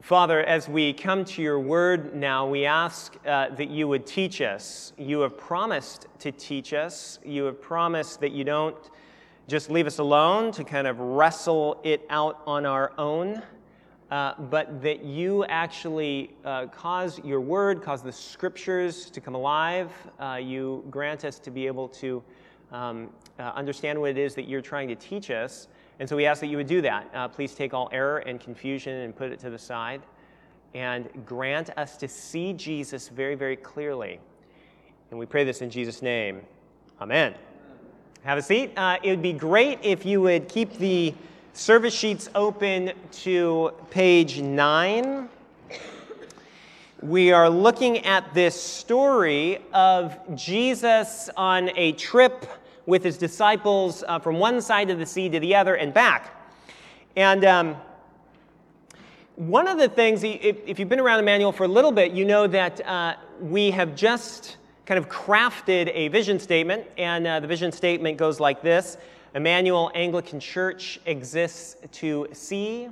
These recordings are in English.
Father, as we come to your word now, we ask uh, that you would teach us. You have promised to teach us. You have promised that you don't just leave us alone to kind of wrestle it out on our own, uh, but that you actually uh, cause your word, cause the scriptures to come alive. Uh, you grant us to be able to um, uh, understand what it is that you're trying to teach us. And so we ask that you would do that. Uh, please take all error and confusion and put it to the side and grant us to see Jesus very, very clearly. And we pray this in Jesus' name. Amen. Have a seat. Uh, it would be great if you would keep the service sheets open to page 9. We are looking at this story of Jesus on a trip with his disciples uh, from one side of the sea to the other and back. And um, one of the things, if, you've been around Emmanuel for a little bit, you know that uh, we have just kind of crafted a vision statement. And uh, the vision statement goes like this Emmanuel Anglican Church exists to see,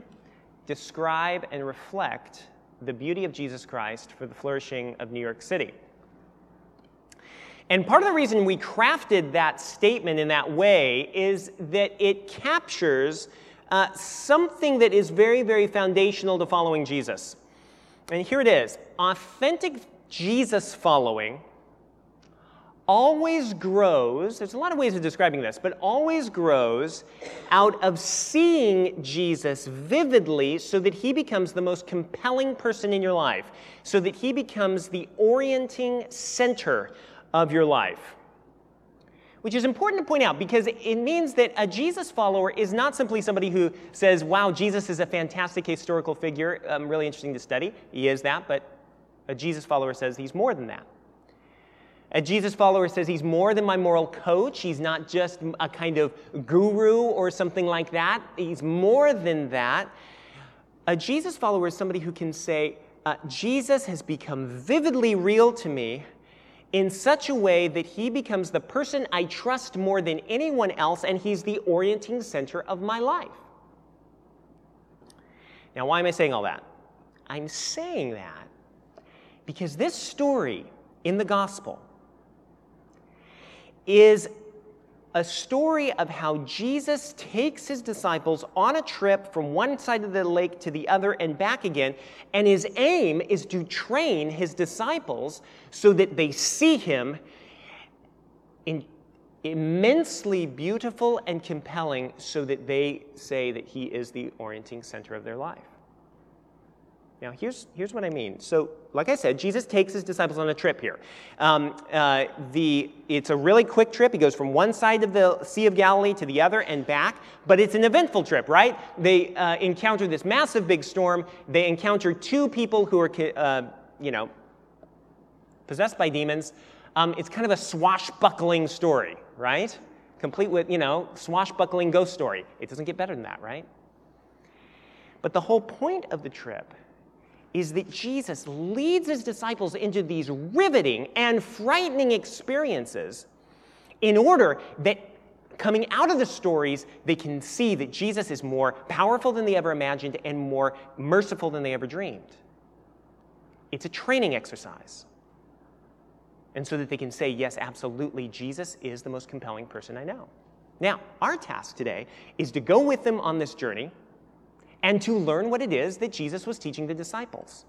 describe, and reflect the beauty of Jesus Christ for the flourishing of New York City. And part of the reason we crafted that statement in that way is that it captures uh, something that is very, very foundational to following Jesus. And here it is authentic Jesus following always grows, there's a lot of ways of describing this, but always grows out of seeing Jesus vividly so that he becomes the most compelling person in your life, so that he becomes the orienting center of your life. Which is important to point out because it means that a Jesus follower is not simply somebody who says, wow, Jesus is a fantastic historical figure, um, really interesting to study. He is that, but a Jesus follower says he's more than that. A Jesus follower says he's more than my moral coach. He's not just a kind of guru or something like that. He's more than that. A Jesus follower is somebody who can say, uh, Jesus has become vividly real to me in such a way that he becomes the person I trust more than anyone else, and he's the orienting center of my life. Now, why am I saying all that? I'm saying that because this story in the gospel is a story of how Jesus takes his disciples on a trip from one side of the lake to the other and back again. And his aim is to train his disciples so that they see him in immensely beautiful and compelling so that they say that he is the orienting center of their life. Now, here's, here's what I mean. So, like I said, Jesus takes his disciples on a trip here. Um, uh, the, it's a really quick trip. He goes from one side of the Sea of Galilee to the other and back, but it's an eventful trip, right? They uh, encounter this massive big storm. They encounter two people who are, uh, you know, possessed by demons. Um, it's kind of a swashbuckling story, right? Complete with, you know, swashbuckling ghost story. It doesn't get better than that, right? But the whole point of the trip is that Jesus leads his disciples into these riveting and frightening experiences in order that coming out of the stories, they can see that Jesus is more powerful than they ever imagined and more merciful than they ever dreamed. It's a training exercise. And so that they can say, yes, absolutely, Jesus is the most compelling person I know. Now, our task today is to go with them on this journey and to learn what it is that Jesus was teaching the disciples.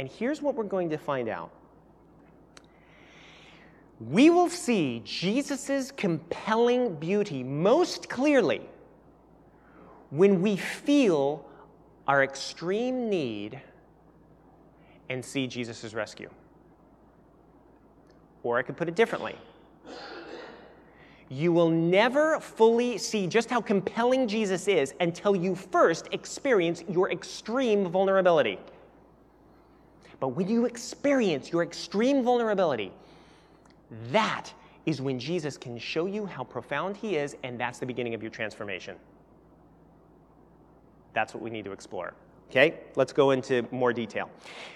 And here's what we're going to find out we will see Jesus' compelling beauty most clearly when we feel our extreme need and see Jesus' rescue. Or I could put it differently you will never fully see just how compelling Jesus is until you first experience your extreme vulnerability. But when you experience your extreme vulnerability, that is when Jesus can show you how profound He is, and that's the beginning of your transformation. That's what we need to explore. Okay, let's go into more detail.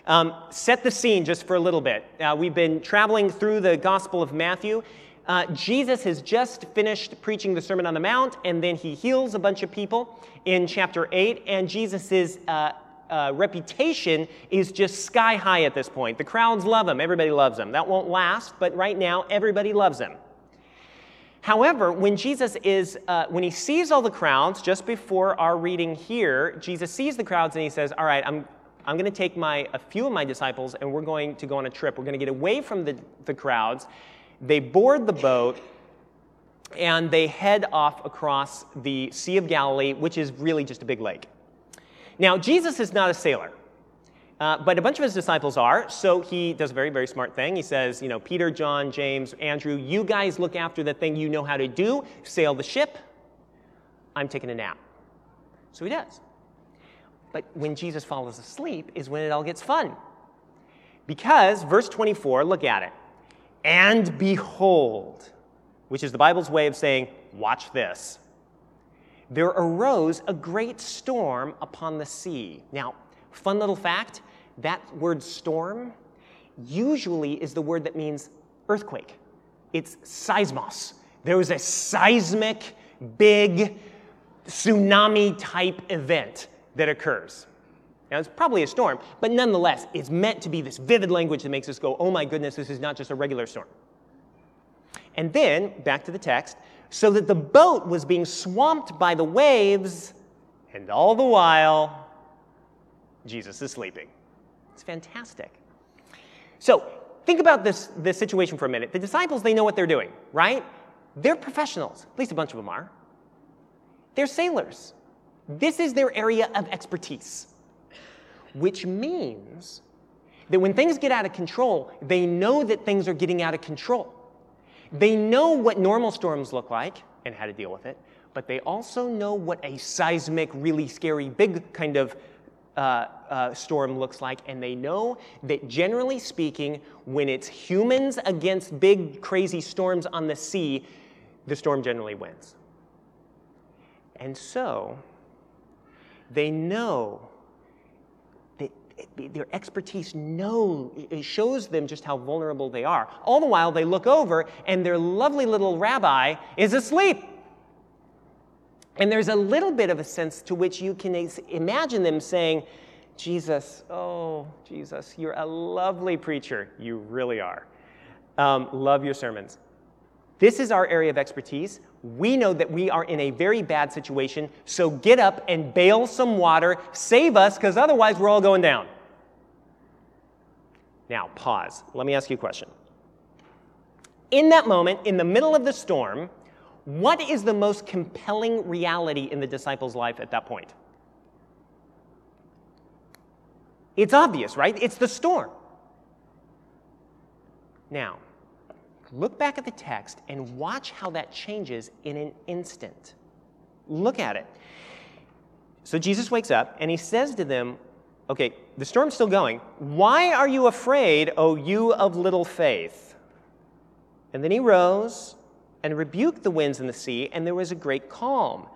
Um, set the scene just for a little bit. Uh, we've been traveling through the Gospel of Matthew. Uh, Jesus has just finished preaching the Sermon on the Mount, and then he heals a bunch of people in chapter 8. And Jesus uh, uh, reputation is just sky high at this point. The crowds love him, everybody loves him. That won't last, but right now, everybody loves him. However, when Jesus is, uh, when he sees all the crowds, just before our reading here, Jesus sees the crowds and he says, All right, I'm, I'm going to take my, a few of my disciples and we're going to go on a trip. We're going to get away from the, the crowds. They board the boat and they head off across the Sea of Galilee, which is really just a big lake. Now, Jesus is not a sailor. Uh, but a bunch of his disciples are, so he does a very, very smart thing. He says, you know, Peter, John, James, Andrew, you guys look after the thing you know how to do, sail the ship. I'm taking a nap. So he does. But when Jesus falls asleep is when it all gets fun. Because, verse 24, look at it. And behold, which is the Bible's way of saying, watch this. There arose a great storm upon the sea. Now, fun little fact that word storm usually is the word that means earthquake. It's seismos. There was a seismic, big, tsunami type event that occurs. Now, it's probably a storm, but nonetheless, it's meant to be this vivid language that makes us go, oh my goodness, this is not just a regular storm. And then, back to the text, so that the boat was being swamped by the waves, and all the while, Jesus is sleeping. It's fantastic. So think about this, this situation for a minute. The disciples, they know what they're doing, right? They're professionals, at least a bunch of them are. They're sailors. This is their area of expertise, which means that when things get out of control, they know that things are getting out of control. They know what normal storms look like and how to deal with it, but they also know what a seismic, really scary, big kind of uh, uh, storm looks like, and they know that generally speaking, when it's humans against big, crazy storms on the sea, the storm generally wins. And so, they know their expertise know it shows them just how vulnerable they are. All the while, they look over, and their lovely little rabbi is asleep. And there's a little bit of a sense to which you can imagine them saying, Jesus, oh, Jesus, you're a lovely preacher. You really are. Um, love your sermons. This is our area of expertise. We know that we are in a very bad situation, so get up and bail some water, save us, because otherwise we're all going down. Now, pause. Let me ask you a question. In that moment, in the middle of the storm, what is the most compelling reality in the disciples' life at that point? It's obvious, right? It's the storm. Now, look back at the text and watch how that changes in an instant. Look at it. So Jesus wakes up and he says to them, Okay, the storm's still going. Why are you afraid, O you of little faith? And then he rose and rebuked the winds and the sea, and there was a great calm.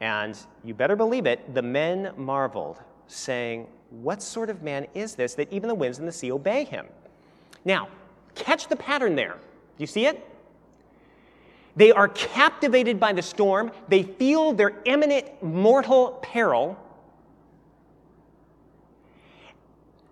And you better believe it, the men marveled, saying, What sort of man is this that even the winds and the sea obey him? Now, catch the pattern there. Do you see it? They are captivated by the storm, they feel their imminent mortal peril.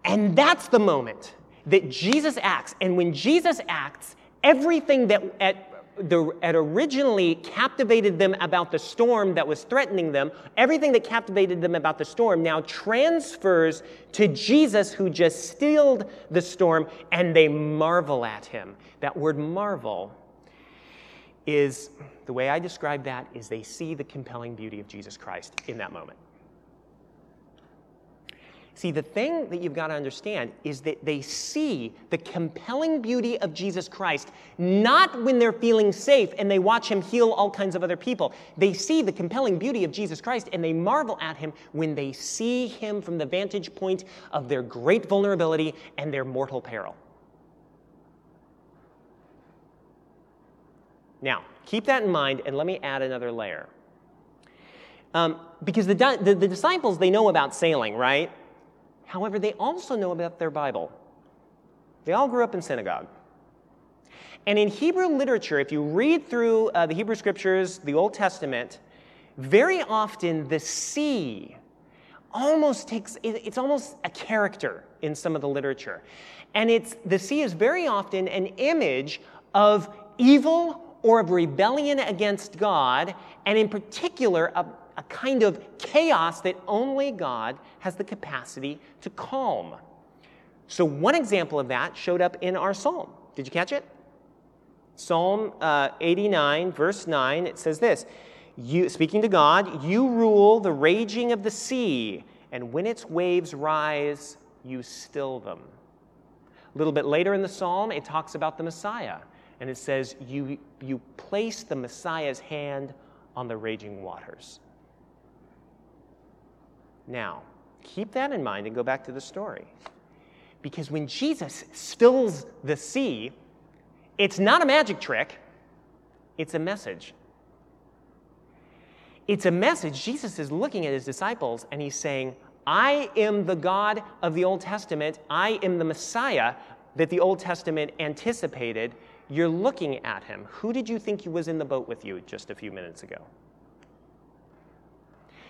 And that's the moment that Jesus acts. And when Jesus acts, everything that at the, had originally captivated them about the storm that was threatening them, everything that captivated them about the storm now transfers to Jesus who just stilled the storm, and they marvel at him. That word marvel is the way I describe that is they see the compelling beauty of Jesus Christ in that moment. See, the thing that you've got to understand is that they see the compelling beauty of Jesus Christ not when they're feeling safe and they watch him heal all kinds of other people. They see the compelling beauty of Jesus Christ and they marvel at him when they see him from the vantage point of their great vulnerability and their mortal peril. Now, keep that in mind and let me add another layer. Um, because the, the, the disciples, they know about sailing, right? However, they also know about their Bible. They all grew up in synagogue. And in Hebrew literature, if you read through uh, the Hebrew scriptures, the Old Testament, very often the sea almost takes, it's almost a character in some of the literature. And it's, the sea is very often an image of evil or of rebellion against God, and in particular, a, a kind of chaos that only God has the capacity to calm. So, one example of that showed up in our psalm. Did you catch it? Psalm uh, 89, verse 9, it says this you, Speaking to God, you rule the raging of the sea, and when its waves rise, you still them. A little bit later in the psalm, it talks about the Messiah, and it says, You, you place the Messiah's hand on the raging waters. Now, keep that in mind and go back to the story. Because when Jesus stills the sea, it's not a magic trick, it's a message. It's a message. Jesus is looking at his disciples and he's saying, I am the God of the Old Testament. I am the Messiah that the Old Testament anticipated. You're looking at him. Who did you think he was in the boat with you just a few minutes ago?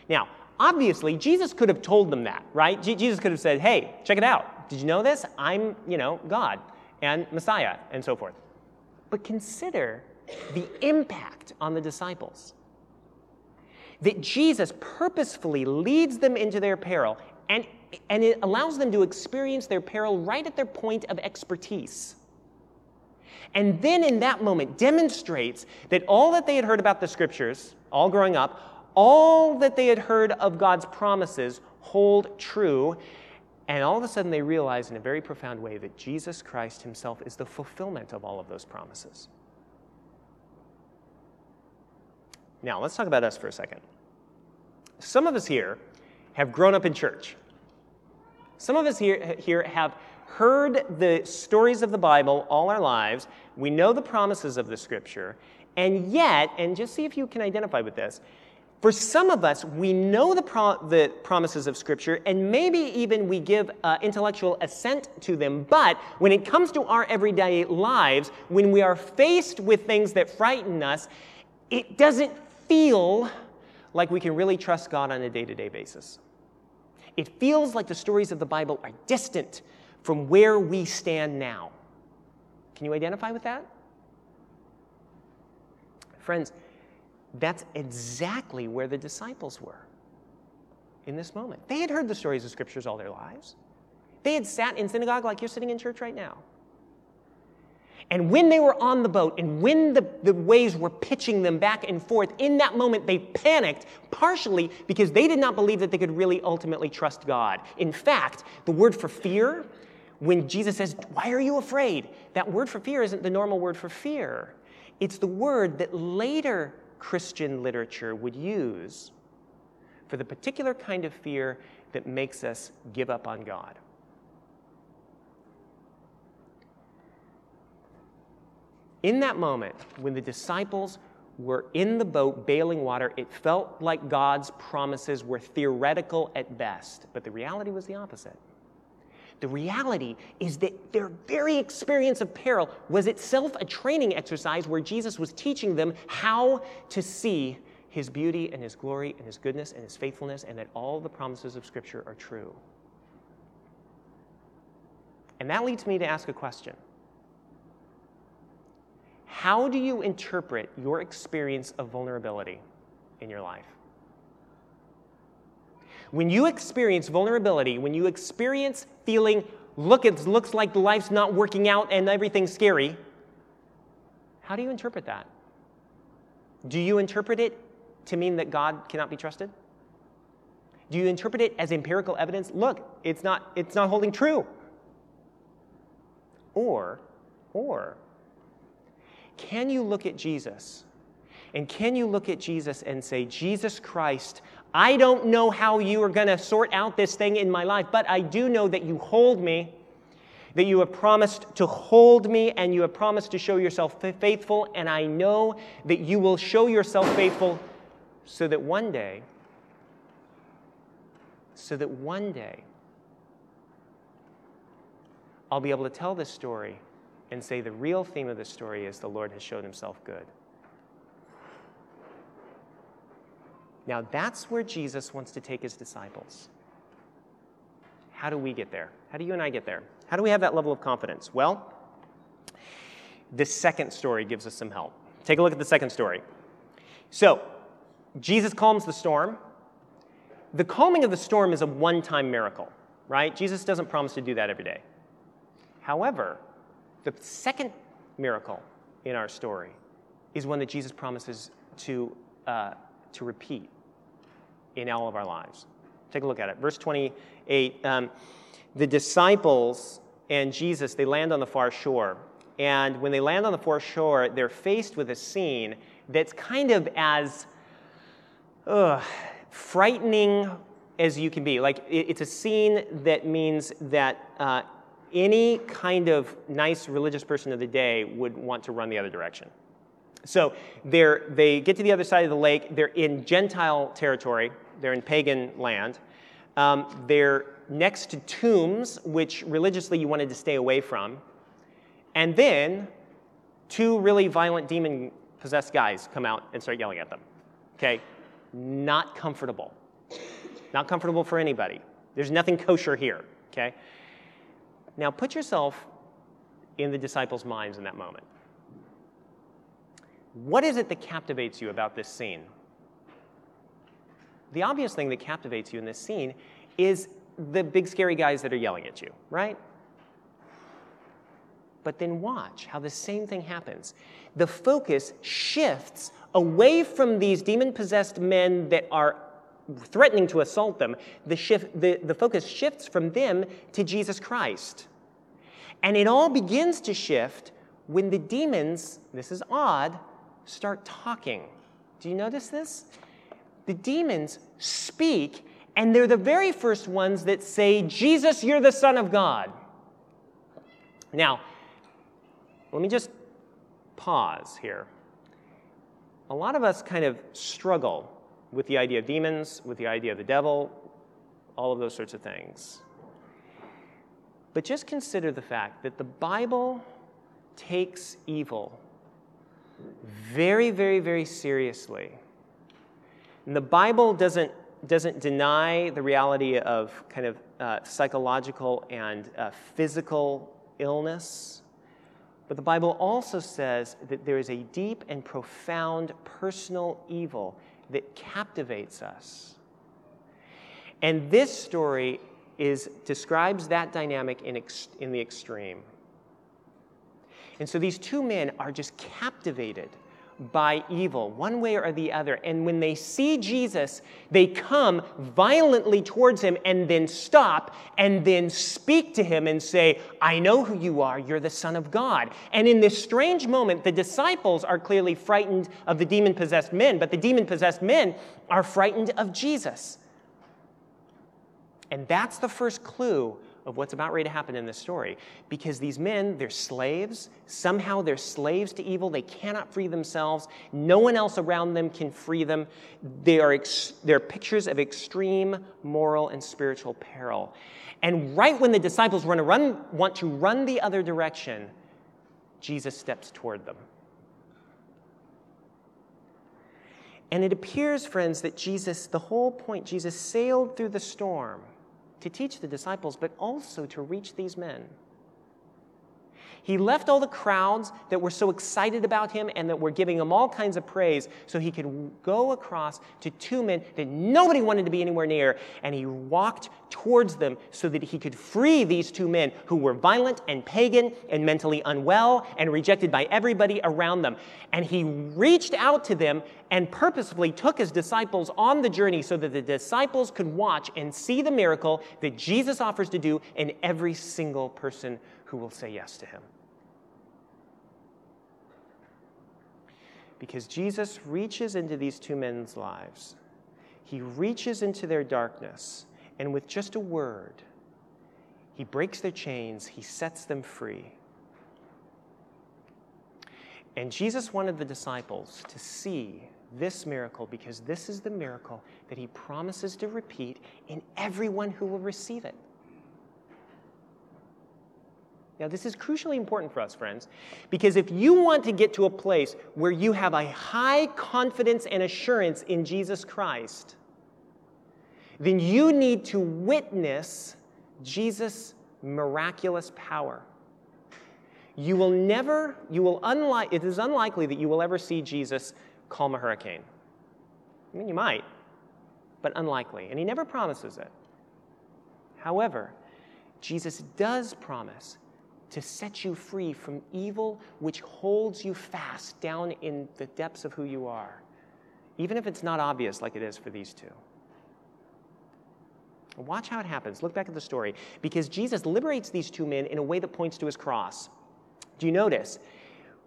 Now, obviously, Jesus could have told them that, right? Jesus could have said, hey, check it out. Did you know this? I'm, you know, God and Messiah and so forth. But consider the impact on the disciples. That Jesus purposefully leads them into their peril and, and it allows them to experience their peril right at their point of expertise. And then in that moment demonstrates that all that they had heard about the scriptures, all growing up, all that they had heard of God's promises hold true. And all of a sudden they realize in a very profound way that Jesus Christ himself is the fulfillment of all of those promises. Now, let's talk about us for a second. Some of us here have grown up in church. Some of us here, here have heard the stories of the Bible all our lives. We know the promises of the scripture. And yet, and just see if you can identify with this, for some of us, we know the, pro- the promises of Scripture, and maybe even we give uh, intellectual assent to them, but when it comes to our everyday lives, when we are faced with things that frighten us, it doesn't feel like we can really trust God on a day to day basis. It feels like the stories of the Bible are distant from where we stand now. Can you identify with that? Friends, that's exactly where the disciples were in this moment. They had heard the stories of scriptures all their lives. They had sat in synagogue like you're sitting in church right now. And when they were on the boat and when the, the waves were pitching them back and forth, in that moment they panicked, partially because they did not believe that they could really ultimately trust God. In fact, the word for fear, when Jesus says, Why are you afraid? That word for fear isn't the normal word for fear. It's the word that later Christian literature would use for the particular kind of fear that makes us give up on God. In that moment, when the disciples were in the boat bailing water, it felt like God's promises were theoretical at best, but the reality was the opposite. The reality is that their very experience of peril was itself a training exercise where Jesus was teaching them how to see his beauty and his glory and his goodness and his faithfulness, and that all the promises of Scripture are true. And that leads me to ask a question How do you interpret your experience of vulnerability in your life? When you experience vulnerability, when you experience feeling, look, it looks like life's not working out and everything's scary, how do you interpret that? Do you interpret it to mean that God cannot be trusted? Do you interpret it as empirical evidence? Look, it's not, it's not holding true. Or, or, can you look at Jesus? And can you look at Jesus and say, Jesus Christ, I don't know how you are going to sort out this thing in my life, but I do know that you hold me, that you have promised to hold me, and you have promised to show yourself faithful, and I know that you will show yourself faithful so that one day, so that one day, I'll be able to tell this story and say the real theme of this story is the Lord has shown himself good. Now, that's where Jesus wants to take his disciples. how do we get there? How do you and I get there? How do we have that level of confidence? Well, the second story gives us some help. Take a look at the second story. So, Jesus calms the storm. The calming of the storm is a one time miracle, right? Jesus doesn't promise to do that every day. However, the second miracle in our story is one that Jesus promises to, uh, to repeat in all of our lives. Take a look at it. Verse 28 um, the disciples and Jesus, they land on the far shore. And when they land on the far shore, they're faced with a scene that's kind of as frightening as you can be. Like, it's a scene that means that uh, any kind of nice religious person of the day would want to run the other direction. So they get to the other side of the lake. They're in Gentile territory, they're in pagan land. Um, they're next to tombs, which religiously you wanted to stay away from. And then two really violent demon possessed guys come out and start yelling at them. Okay? Not comfortable. Not comfortable for anybody. There's nothing kosher here. Okay? Now put yourself in the disciples' minds in that moment. What is it that captivates you about this scene? The obvious thing that captivates you in this scene is the big scary guys that are yelling at you, right? But then watch how the same thing happens. The focus shifts away from these demon possessed men that are threatening to assault them. The, shift, the, the focus shifts from them to Jesus Christ. And it all begins to shift when the demons, this is odd, start talking. Do you notice this? The demons speak, and they're the very first ones that say, Jesus, you're the Son of God. Now, let me just pause here. A lot of us kind of struggle with the idea of demons, with the idea of the devil, all of those sorts of things. But just consider the fact that the Bible takes evil very, very, very seriously. And the Bible doesn't, doesn't deny the reality of kind of uh, psychological and uh, physical illness. But the Bible also says that there is a deep and profound personal evil that captivates us. And this story is, describes that dynamic in, ex, in the extreme. And so these two men are just captivated by evil, one way or the other. And when they see Jesus, they come violently towards him and then stop and then speak to him and say, I know who you are. You're the Son of God. And in this strange moment, the disciples are clearly frightened of the demon possessed men, but the demon possessed men are frightened of Jesus. And that's the first clue of what's about ready to happen in this story. Because these men, they're slaves. Somehow they're slaves to evil. They cannot free themselves. No one else around them can free them. They are ex- they're pictures of extreme moral and spiritual peril. And right when the disciples run, run, want to run the other direction, Jesus steps toward them. And it appears, friends, that Jesus, the whole point, Jesus sailed through the storm to teach the disciples, but also to reach these men. He left all the crowds that were so excited about him and that were giving him all kinds of praise so he could go across to two men that nobody wanted to be anywhere near. And he walked towards them so that he could free these two men who were violent and pagan and mentally unwell and rejected by everybody around them. And he reached out to them and purposefully took his disciples on the journey so that the disciples could watch and see the miracle that Jesus offers to do in every single person who will say yes to him. Because Jesus reaches into these two men's lives, he reaches into their darkness, and with just a word, he breaks their chains, he sets them free. And Jesus wanted the disciples to see this miracle because this is the miracle that he promises to repeat in everyone who will receive it. Now, this is crucially important for us, friends, because if you want to get to a place where you have a high confidence and assurance in Jesus Christ, then you need to witness Jesus' miraculous power. You will never, you will unlike, it is unlikely that you will ever see Jesus calm a hurricane. I mean, you might, but unlikely. And he never promises it. However, Jesus does promise to set you free from evil which holds you fast down in the depths of who you are, even if it's not obvious like it is for these two. Watch how it happens. Look back at the story. Because Jesus liberates these two men in a way that points to his cross. Do you notice?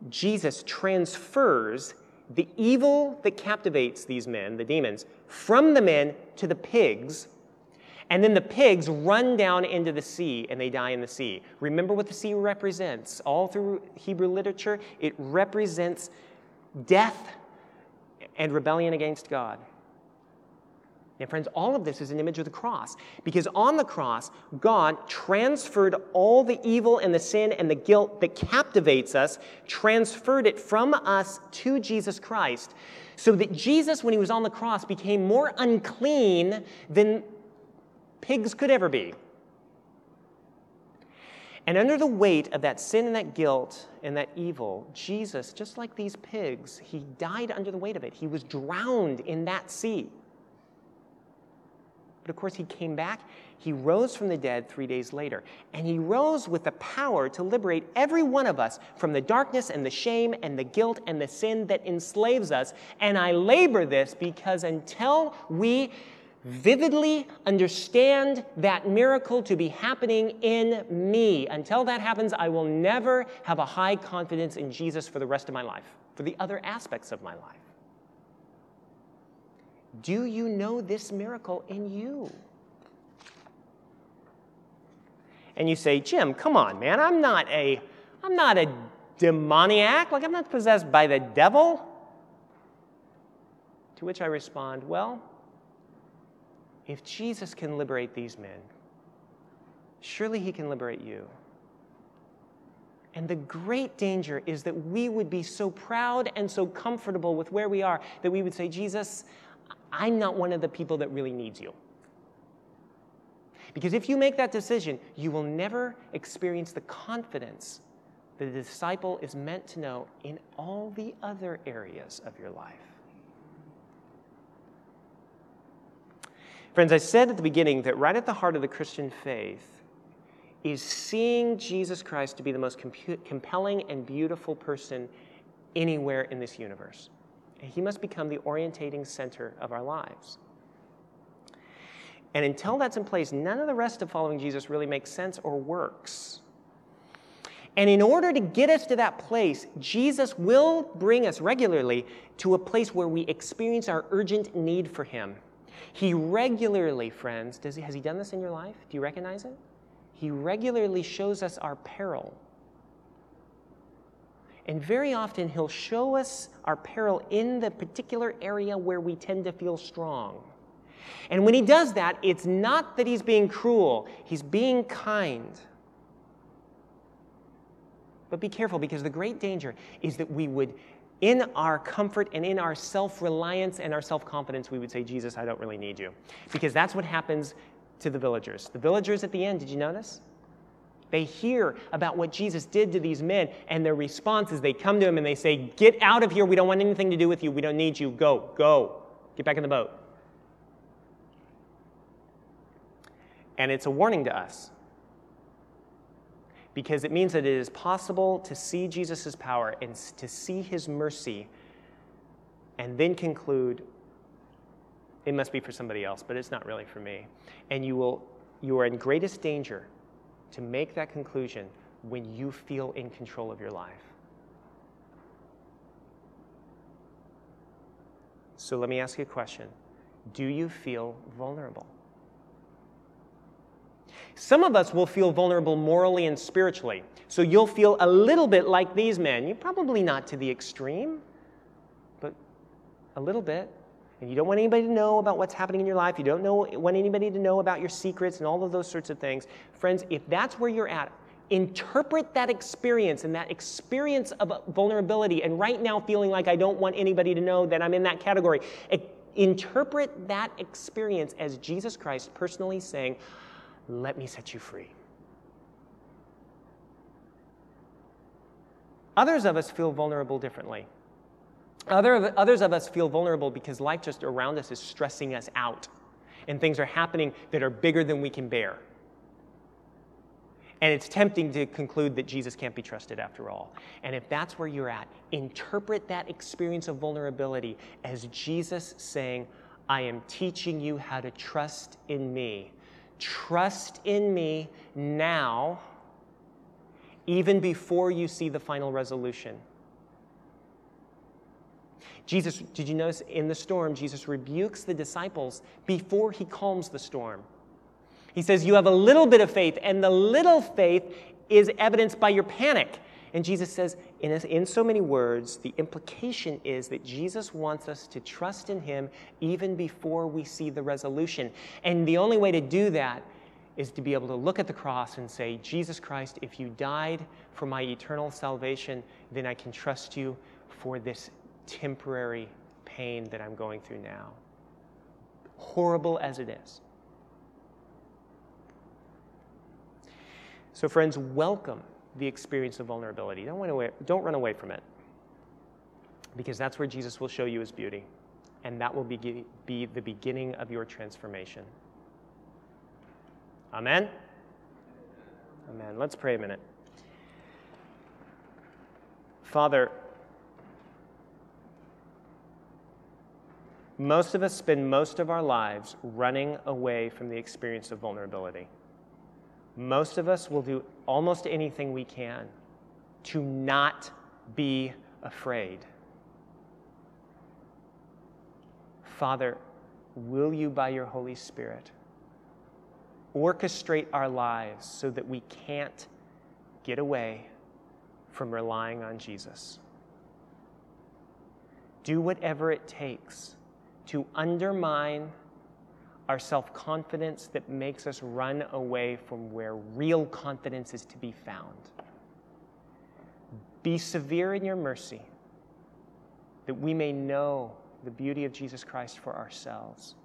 Jesus transfers the evil that captivates these men, the demons, from the men to the pigs. And then the pigs run down into the sea and they die in the sea. Remember what the sea represents. All through Hebrew literature, it represents death and rebellion against God. Now, friends, all of this is an image of the cross because on the cross, God transferred all the evil and the sin and the guilt that captivates us, transferred it from us to Jesus Christ, so that Jesus, when he was on the cross, became more unclean than pigs could ever be. And under the weight of that sin and that guilt and that evil, Jesus, just like these pigs, he died under the weight of it. He was drowned in that sea. But of course, he came back. He rose from the dead three days later. And he rose with the power to liberate every one of us from the darkness and the shame and the guilt and the sin that enslaves us. And I labor this because until we vividly understand that miracle to be happening in me, until that happens, I will never have a high confidence in Jesus for the rest of my life, for the other aspects of my life. Do you know this miracle in you? And you say, Jim, come on, man, I'm not a, I'm not a demoniac, like I'm not possessed by the devil. To which I respond, well, if Jesus can liberate these men, surely he can liberate you. And the great danger is that we would be so proud and so comfortable with where we are that we would say, Jesus, I'm not one of the people that really needs you. Because if you make that decision, you will never experience the confidence that a disciple is meant to know in all the other areas of your life. Friends, I said at the beginning that right at the heart of the Christian faith is seeing Jesus Christ to be the most compelling and beautiful person anywhere in this universe. And he must become the orientating center of our lives. And until that's in place, none of the rest of following Jesus really makes sense or works. And in order to get us to that place, Jesus will bring us regularly to a place where we experience our urgent need for Him. He regularly, friends, does he, has He done this in your life? Do you recognize it? He regularly shows us our peril and very often, He'll show us our peril in the particular area where we tend to feel strong. And when He does that, it's not that He's being cruel, He's being kind. But be careful because the great danger is that we would, in our comfort and in our self reliance and our self confidence, we would say, Jesus, I don't really need you. Because that's what happens to the villagers. The villagers at the end, did you notice? They hear about what Jesus did to these men, and their response is they come to him and they say, Get out of here. We don't want anything to do with you. We don't need you. Go, go. Get back in the boat. And it's a warning to us because it means that it is possible to see Jesus' power and to see his mercy and then conclude it must be for somebody else, but it's not really for me. And you will you are in greatest danger to make that conclusion when you feel in control of your life. So let me ask you a question Do you feel vulnerable? Some of us will feel vulnerable morally and spiritually. So you'll feel a little bit like these men. You're probably not to the extreme, but a little bit and you don't want anybody to know about what's happening in your life, you don't know, want anybody to know about your secrets and all of those sorts of things, friends, if that's where you're at, interpret that experience and that experience of vulnerability and right now feeling like I don't want anybody to know that I'm in that category. Interpret that experience as Jesus Christ personally saying, let me set you free. Others of us feel vulnerable differently. Other, others of us feel vulnerable because life just around us is stressing us out and things are happening that are bigger than we can bear. And it's tempting to conclude that Jesus can't be trusted after all. And if that's where you're at, interpret that experience of vulnerability as Jesus saying, I am teaching you how to trust in me. Trust in me now, even before you see the final resolution. Jesus, did you notice in the storm, Jesus rebukes the disciples before he calms the storm. He says, You have a little bit of faith, and the little faith is evidenced by your panic. And Jesus says, in, in so many words, the implication is that Jesus wants us to trust in him even before we see the resolution. And the only way to do that is to be able to look at the cross and say, Jesus Christ, if you died for my eternal salvation, then I can trust you for this temporary pain that I'm going through now. Horrible as it is. So, friends, welcome the experience of vulnerability. Don't run away, don't run away from it because that's where Jesus will show you his beauty, and that will be, be the beginning of your transformation. Amen? Amen. Let's pray a minute. Father, Most of us spend most of our lives running away from the experience of vulnerability. Most of us will do almost anything we can to not be afraid. Father, will you, by your Holy Spirit, orchestrate our lives so that we can't get away from relying on Jesus? Do whatever it takes to undermine our self confidence that makes us run away from where real confidence is to be found. Be severe in your mercy that we may know the beauty of Jesus Christ for ourselves,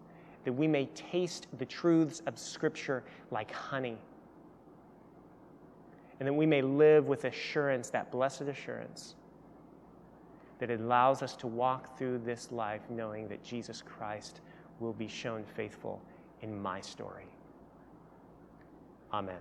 that we may taste the truths of Scripture like honey, and that we may live with assurance, that blessed assurance that allows us to walk through this life knowing that Jesus Christ will be shown faithful in my story. Amen.